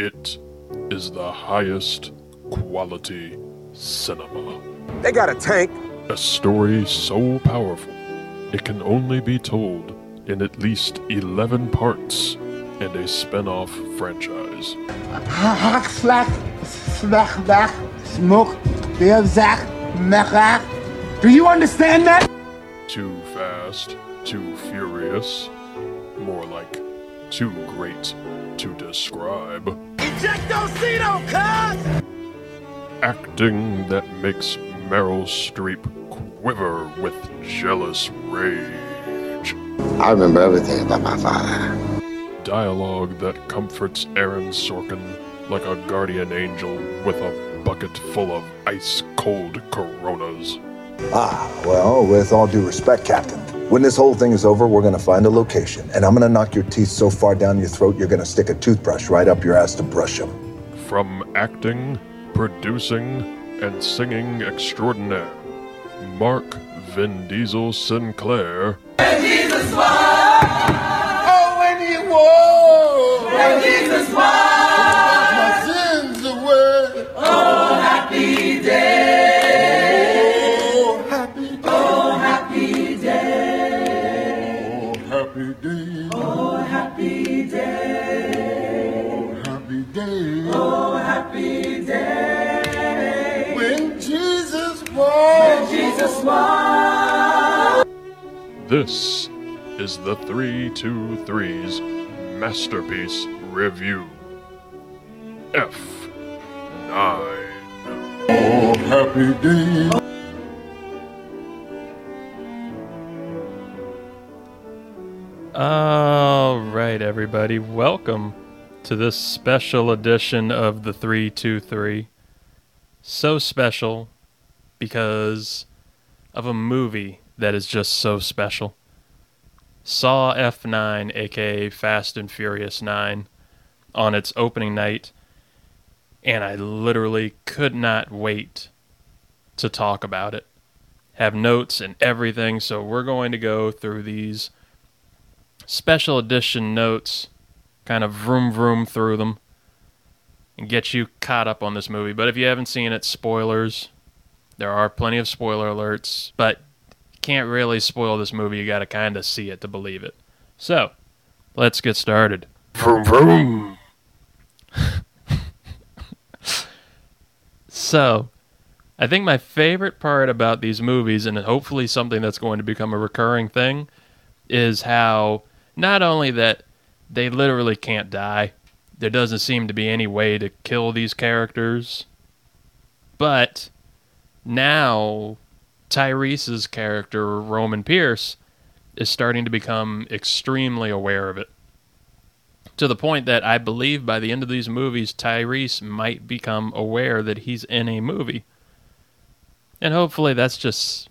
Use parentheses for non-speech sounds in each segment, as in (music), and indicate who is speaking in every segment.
Speaker 1: It is the highest quality cinema.
Speaker 2: They got a tank.
Speaker 1: A story so powerful, it can only be told in at least 11 parts and a spin off franchise.
Speaker 3: Hakslag, slagdag, smok, beelzag, megag. Do you understand that?
Speaker 1: Too fast, too furious, more like too great to describe.
Speaker 3: Ejecto seato, cuz!
Speaker 1: Acting that makes Meryl Streep quiver with jealous rage.
Speaker 4: I remember everything about my father.
Speaker 1: Dialogue that comforts Aaron Sorkin like a guardian angel with a bucket full of ice cold coronas.
Speaker 2: Ah, well, with all due respect, Captain. When this whole thing is over, we're gonna find a location, and I'm gonna knock your teeth so far down your throat you're gonna stick a toothbrush right up your ass to brush them.
Speaker 1: From acting, producing, and singing extraordinaire, Mark Vin Diesel Sinclair
Speaker 3: Oh, when he was! When Jesus was!
Speaker 1: This is the 323's Masterpiece Review. F9.
Speaker 3: Oh, happy day.
Speaker 5: All right, everybody, welcome to this special edition of the 323. So special because of a movie that is just so special. Saw F9, aka Fast and Furious 9, on its opening night, and I literally could not wait to talk about it. Have notes and everything, so we're going to go through these special edition notes, kind of vroom vroom through them, and get you caught up on this movie. But if you haven't seen it, spoilers. There are plenty of spoiler alerts, but you can't really spoil this movie. You got to kind of see it to believe it. So, let's get started.
Speaker 1: Vroom vroom. (laughs)
Speaker 5: So, I think my favorite part about these movies, and hopefully something that's going to become a recurring thing, is how not only that they literally can't die, there doesn't seem to be any way to kill these characters, but now Tyrese's character, Roman Pierce, is starting to become extremely aware of it. To the point that I believe by the end of these movies, Tyrese might become aware that he's in a movie. And hopefully that's just.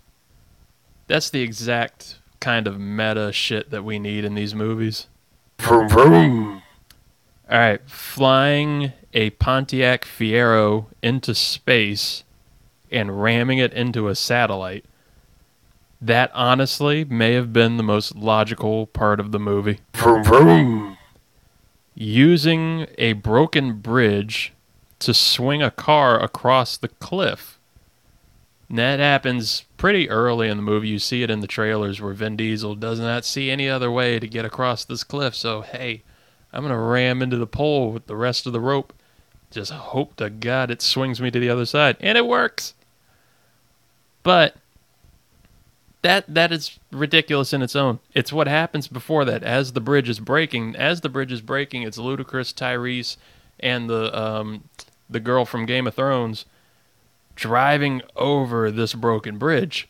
Speaker 5: That's the exact kind of meta shit that we need in these movies.
Speaker 1: Vroom vroom.
Speaker 5: All right, flying a Pontiac Fiero into space and ramming it into a satellite. That honestly may have been the most logical part of the movie.
Speaker 1: Vroom vroom.
Speaker 5: Using a broken bridge to swing a car across the cliff. And that happens pretty early in the movie. You see it in the trailers where Vin Diesel does not see any other way to get across this cliff. So, hey, I'm going to ram into the pole with the rest of the rope. Just hope to God it swings me to the other side. And it works. But that that is ridiculous in its own. It's what happens before that. As the bridge is breaking, as the bridge is breaking, it's Ludacris, Tyrese, and the um, the girl from Game of Thrones driving over this broken bridge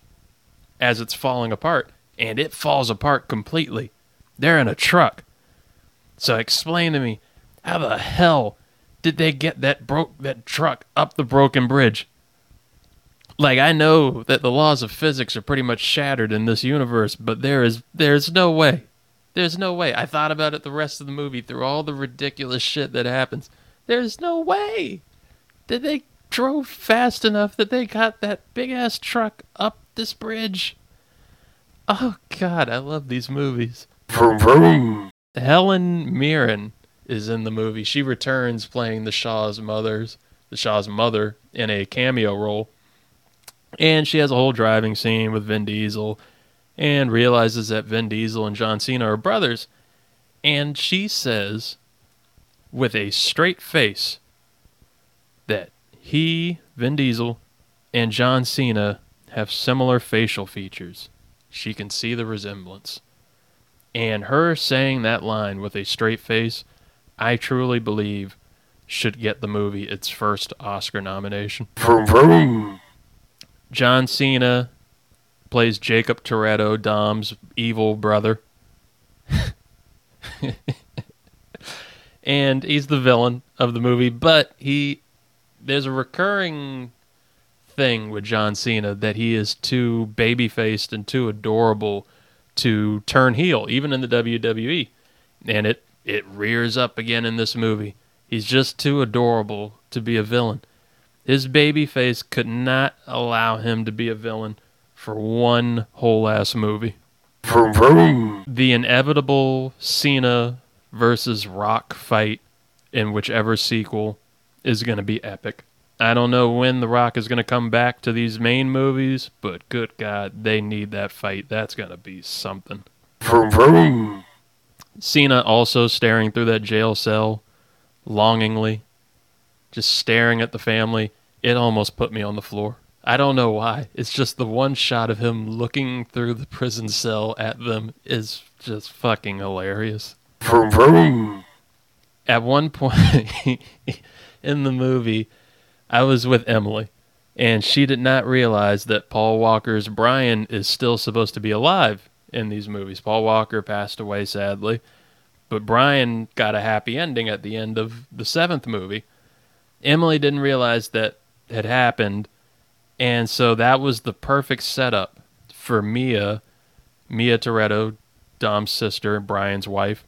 Speaker 5: as it's falling apart, and it falls apart completely. They're in a truck. So explain to me, how the hell did they get that broke that truck up the broken bridge? Like I know that the laws of physics are pretty much shattered in this universe, but there is there's no way. There's no way. I thought about it the rest of the movie through all the ridiculous shit that happens. There's no way that they drove fast enough that they got that big ass truck up this bridge. Oh god, I love these movies.
Speaker 1: Vroom vroom.
Speaker 5: Helen Mirren is in the movie. She returns playing the Shaw's mother's the Shaw's mother in a cameo role. And she has a whole driving scene with Vin Diesel and realizes that Vin Diesel and John Cena are brothers. And she says, with a straight face, that he, Vin Diesel, and John Cena have similar facial features. She can see the resemblance. And her saying that line with a straight face, I truly believe should get the movie its first Oscar nomination.
Speaker 3: Vroom, vroom.
Speaker 5: John Cena plays Jacob Toretto, Dom's evil brother. (laughs) and he's the villain of the movie, but he there's a recurring thing with John Cena that he is too baby-faced and too adorable to turn heel even in the WWE. And it it rears up again in this movie. He's just too adorable to be a villain. His baby face could not allow him to be a villain for one whole ass movie.
Speaker 3: Vroom, vroom.
Speaker 5: The inevitable Cena versus Rock fight in whichever sequel is going to be epic. I don't know when The Rock is going to come back to these main movies, but good God, they need that fight. That's going to be something.
Speaker 3: Vroom, vroom.
Speaker 5: Cena also staring through that jail cell longingly, just staring at the family. It almost put me on the floor. I don't know why. It's just the one shot of him looking through the prison cell at them is just fucking hilarious.
Speaker 3: Vroom, vroom.
Speaker 5: At one point (laughs) in the movie, I was with Emily, and she did not realize that Paul Walker's Brian is still supposed to be alive in these movies. Paul Walker passed away sadly, but Brian got a happy ending at the end of the seventh movie. Emily didn't realize that had happened, and so that was the perfect setup for Mia, Mia Toretto, Dom's sister, Brian's wife,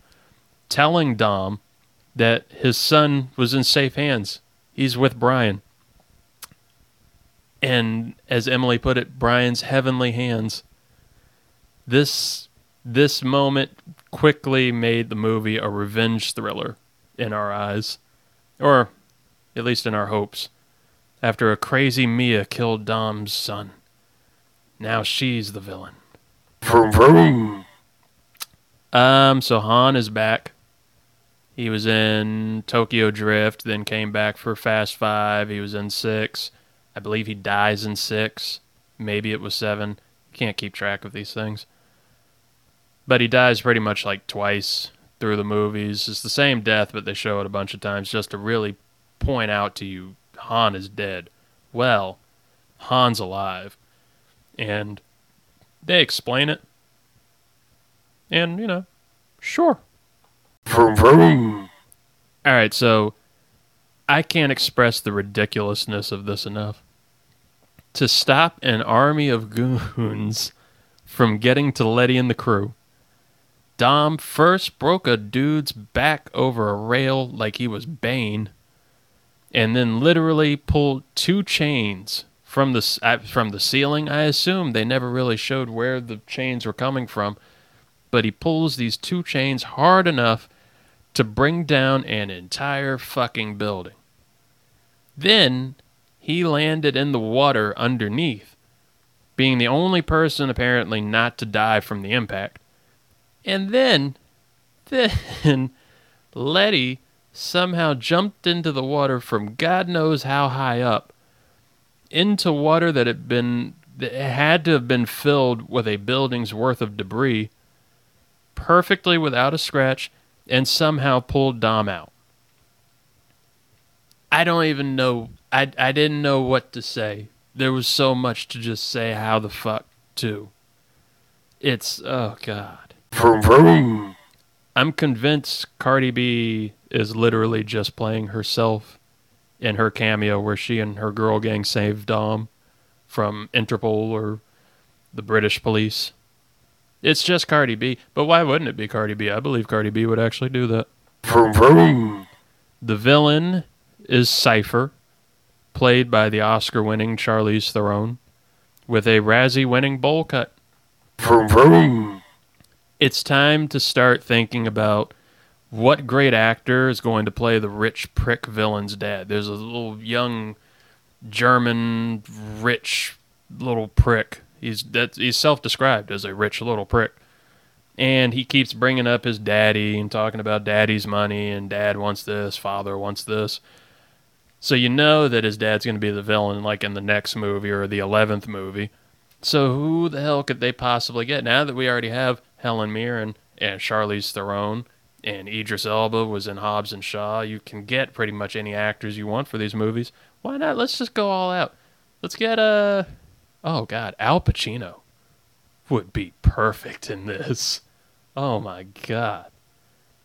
Speaker 5: telling Dom that his son was in safe hands. He's with Brian. And as Emily put it, Brian's heavenly hands. This this moment quickly made the movie a revenge thriller in our eyes, or at least in our hopes. After a crazy Mia killed Dom's son, now she's the villain.
Speaker 3: Vroom, vroom.
Speaker 5: Um, so Han is back. He was in Tokyo Drift, then came back for Fast Five. He was in six. I believe he dies in six. Maybe it was seven. Can't keep track of these things. But he dies pretty much like twice through the movies. It's the same death, but they show it a bunch of times just to really point out to you Han is dead. Well, Han's alive. And they explain it. And, you know, sure.
Speaker 3: Vroom, vroom.
Speaker 5: All right, so I can't express the ridiculousness of this enough. To stop an army of goons from getting to Letty and the crew, Dom first broke a dude's back over a rail like he was Bane, and then literally pulled two chains from the uh, from the ceiling. I assume they never really showed where the chains were coming from, but he pulls these two chains hard enough to bring down an entire fucking building. Then he landed in the water underneath, being the only person apparently not to die from the impact. And then, (laughs) then Letty somehow jumped into the water from God knows how high up, into water that had been that had to have been filled with a building's worth of debris, perfectly without a scratch, and somehow pulled Dom out. I don't even know. I I didn't know what to say. There was so much to just say. How the fuck to? It's oh god.
Speaker 3: Vroom, vroom.
Speaker 5: I'm convinced Cardi B is literally just playing herself in her cameo where she and her girl gang save Dom from Interpol or the British police. It's just Cardi B, but why wouldn't it be Cardi B? I believe Cardi B would actually do that.
Speaker 3: Vroom, vroom.
Speaker 5: The villain is Cypher, played by the Oscar winning Charlize Theron, with a Razzie winning bowl cut.
Speaker 3: Vroom, vroom.
Speaker 5: It's time to start thinking about what great actor is going to play the rich prick villain's dad? There's a little young German rich little prick. He's that he's self-described as a rich little prick. And he keeps bringing up his daddy and talking about daddy's money and dad wants this, father wants this. So you know that his dad's going to be the villain like in the next movie or the 11th movie. So who the hell could they possibly get now that we already have Helen Mirren and Charlize Theron and Idris Elba was in Hobbs and Shaw. You can get pretty much any actors you want for these movies. Why not? Let's just go all out. Let's get uh oh god, Al Pacino would be perfect in this. Oh my god.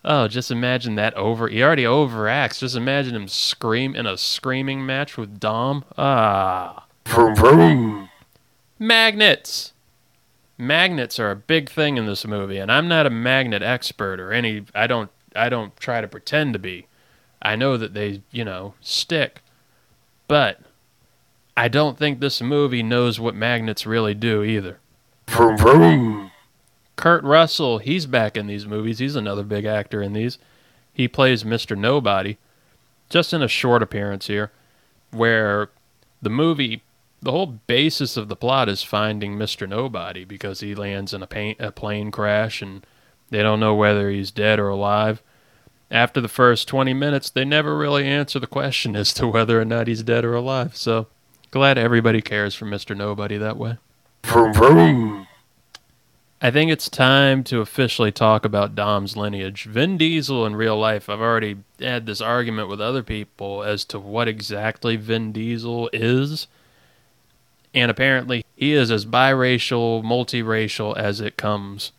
Speaker 5: Oh, just imagine that over. He already overacts. Just imagine him scream in a screaming match with Dom. Ah.
Speaker 3: Vroom vroom.
Speaker 5: Magnets. Magnets are a big thing in this movie, and I'm not a magnet expert or any. I don't. I don't try to pretend to be. I know that they, you know, stick, but I don't think this movie knows what magnets really do either.
Speaker 3: Vroom vroom.
Speaker 5: Kurt Russell, he's back in these movies. He's another big actor in these. He plays Mr. Nobody, just in a short appearance here, where the movie, the whole basis of the plot is finding Mr. Nobody because he lands in a, pain, a plane crash and they don't know whether he's dead or alive. After the first 20 minutes, they never really answer the question as to whether or not he's dead or alive. So, glad everybody cares for Mr. Nobody that way.
Speaker 3: Vroom vroom.
Speaker 5: I think it's time to officially talk about Dom's lineage. Vin Diesel in real life, I've already had this argument with other people as to what exactly Vin Diesel is. And apparently, he is as biracial, multiracial as it comes.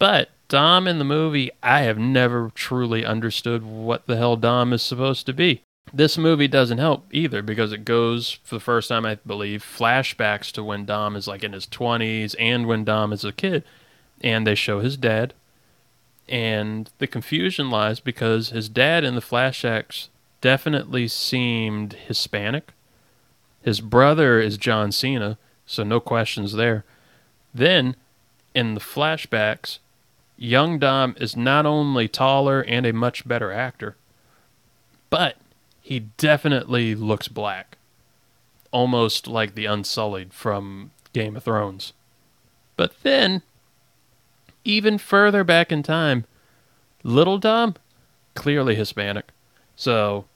Speaker 5: But Dom in the movie, I have never truly understood what the hell Dom is supposed to be. This movie doesn't help either because it goes, for the first time, I believe, flashbacks to when Dom is like in his 20s and when Dom is a kid. And they show his dad. And the confusion lies because his dad in the flashbacks definitely seemed Hispanic. His brother is John Cena, so no questions there. Then, in the flashbacks, young Dom is not only taller and a much better actor, but he definitely looks black. Almost like the Unsullied from Game of Thrones. But then, even further back in time, Little Dom, clearly Hispanic. So,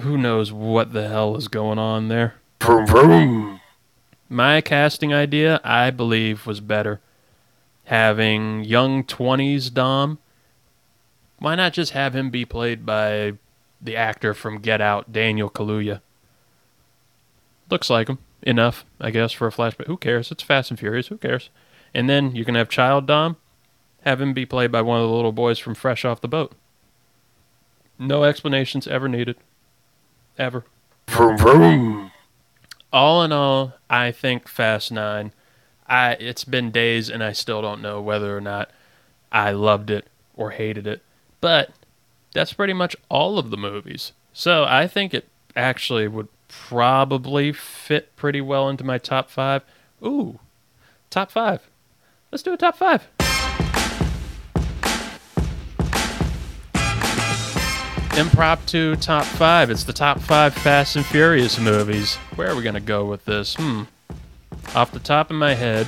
Speaker 5: who knows what the hell is going on there?
Speaker 3: Vroom vroom.
Speaker 5: My casting idea, I believe, was better. Having young 20s Dom. Why not just have him be played by the actor from Get Out, Daniel Kaluuya? Looks like him. Enough, I guess, for a flashback. Who cares? It's Fast and Furious. Who cares? And then you can have Child Dom. Have him be played by one of the little boys from Fresh Off the Boat. No explanations ever needed. Ever.
Speaker 3: Vroom vroom.
Speaker 5: all in all, I think Fast Nine. I it's been days and I still don't know whether or not I loved it or hated it. But that's pretty much all of the movies. So I think it actually would probably fit pretty well into my top five. Ooh, top five. Let's do a top five. Impromptu top five. It's the top five Fast and Furious movies. Where are we going to go with this? Hmm. Off the top of my head,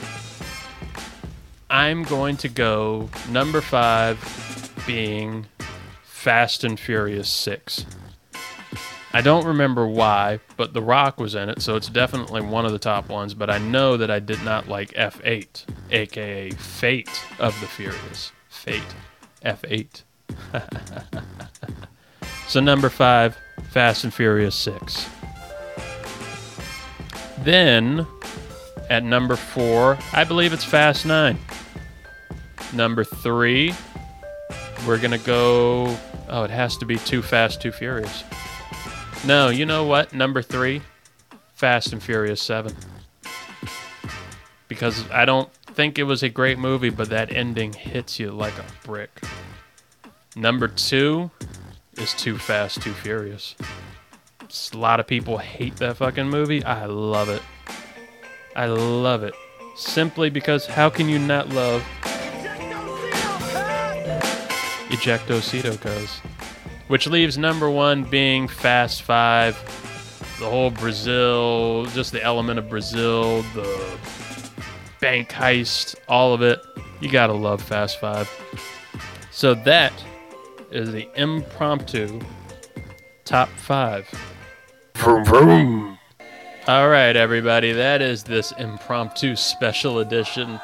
Speaker 5: I'm going to go number five being Fast and Furious 6. I don't remember why, but The Rock was in it, so it's definitely one of the top ones. But I know that I did not like F8, aka Fate of the Furious. Fate. F8. (laughs) So number five, Fast and Furious Six. Then at number four, I believe it's Fast Nine. Number three, we're gonna go. Oh, it has to be Too Fast, Too Furious. No, you know what? Number three, Fast and Furious Seven. Because I don't think it was a great movie, but that ending hits you like a brick. Number two, is Too Fast, Too Furious. A lot of people hate that fucking movie. I love it. I love it. Simply because how can you not love Ejectocitocos. Which leaves number one being Fast Five. The whole Brazil, just the element of Brazil, the bank heist, all of it. You gotta love Fast Five. So that is the impromptu top five.
Speaker 6: Vroom vroom.
Speaker 5: All right, everybody, that is this impromptu special edition,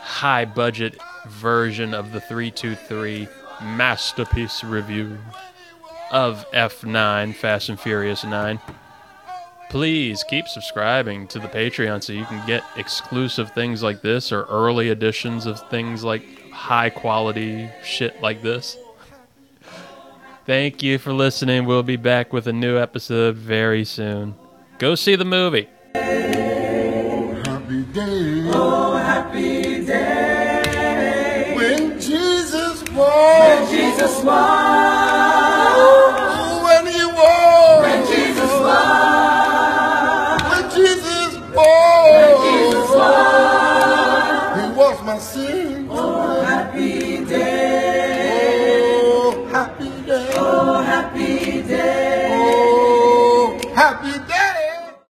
Speaker 5: high budget version of the 323 masterpiece review of F9, Fast and Furious 9. Please keep subscribing to the Patreon so you can get exclusive things like this or early editions of things like high quality shit like this. Thank you for listening. We'll be back with a new episode very soon. Go see the movie.
Speaker 3: Oh, Happy day. Oh, happy day. When Jesus walked. When Jesus walked.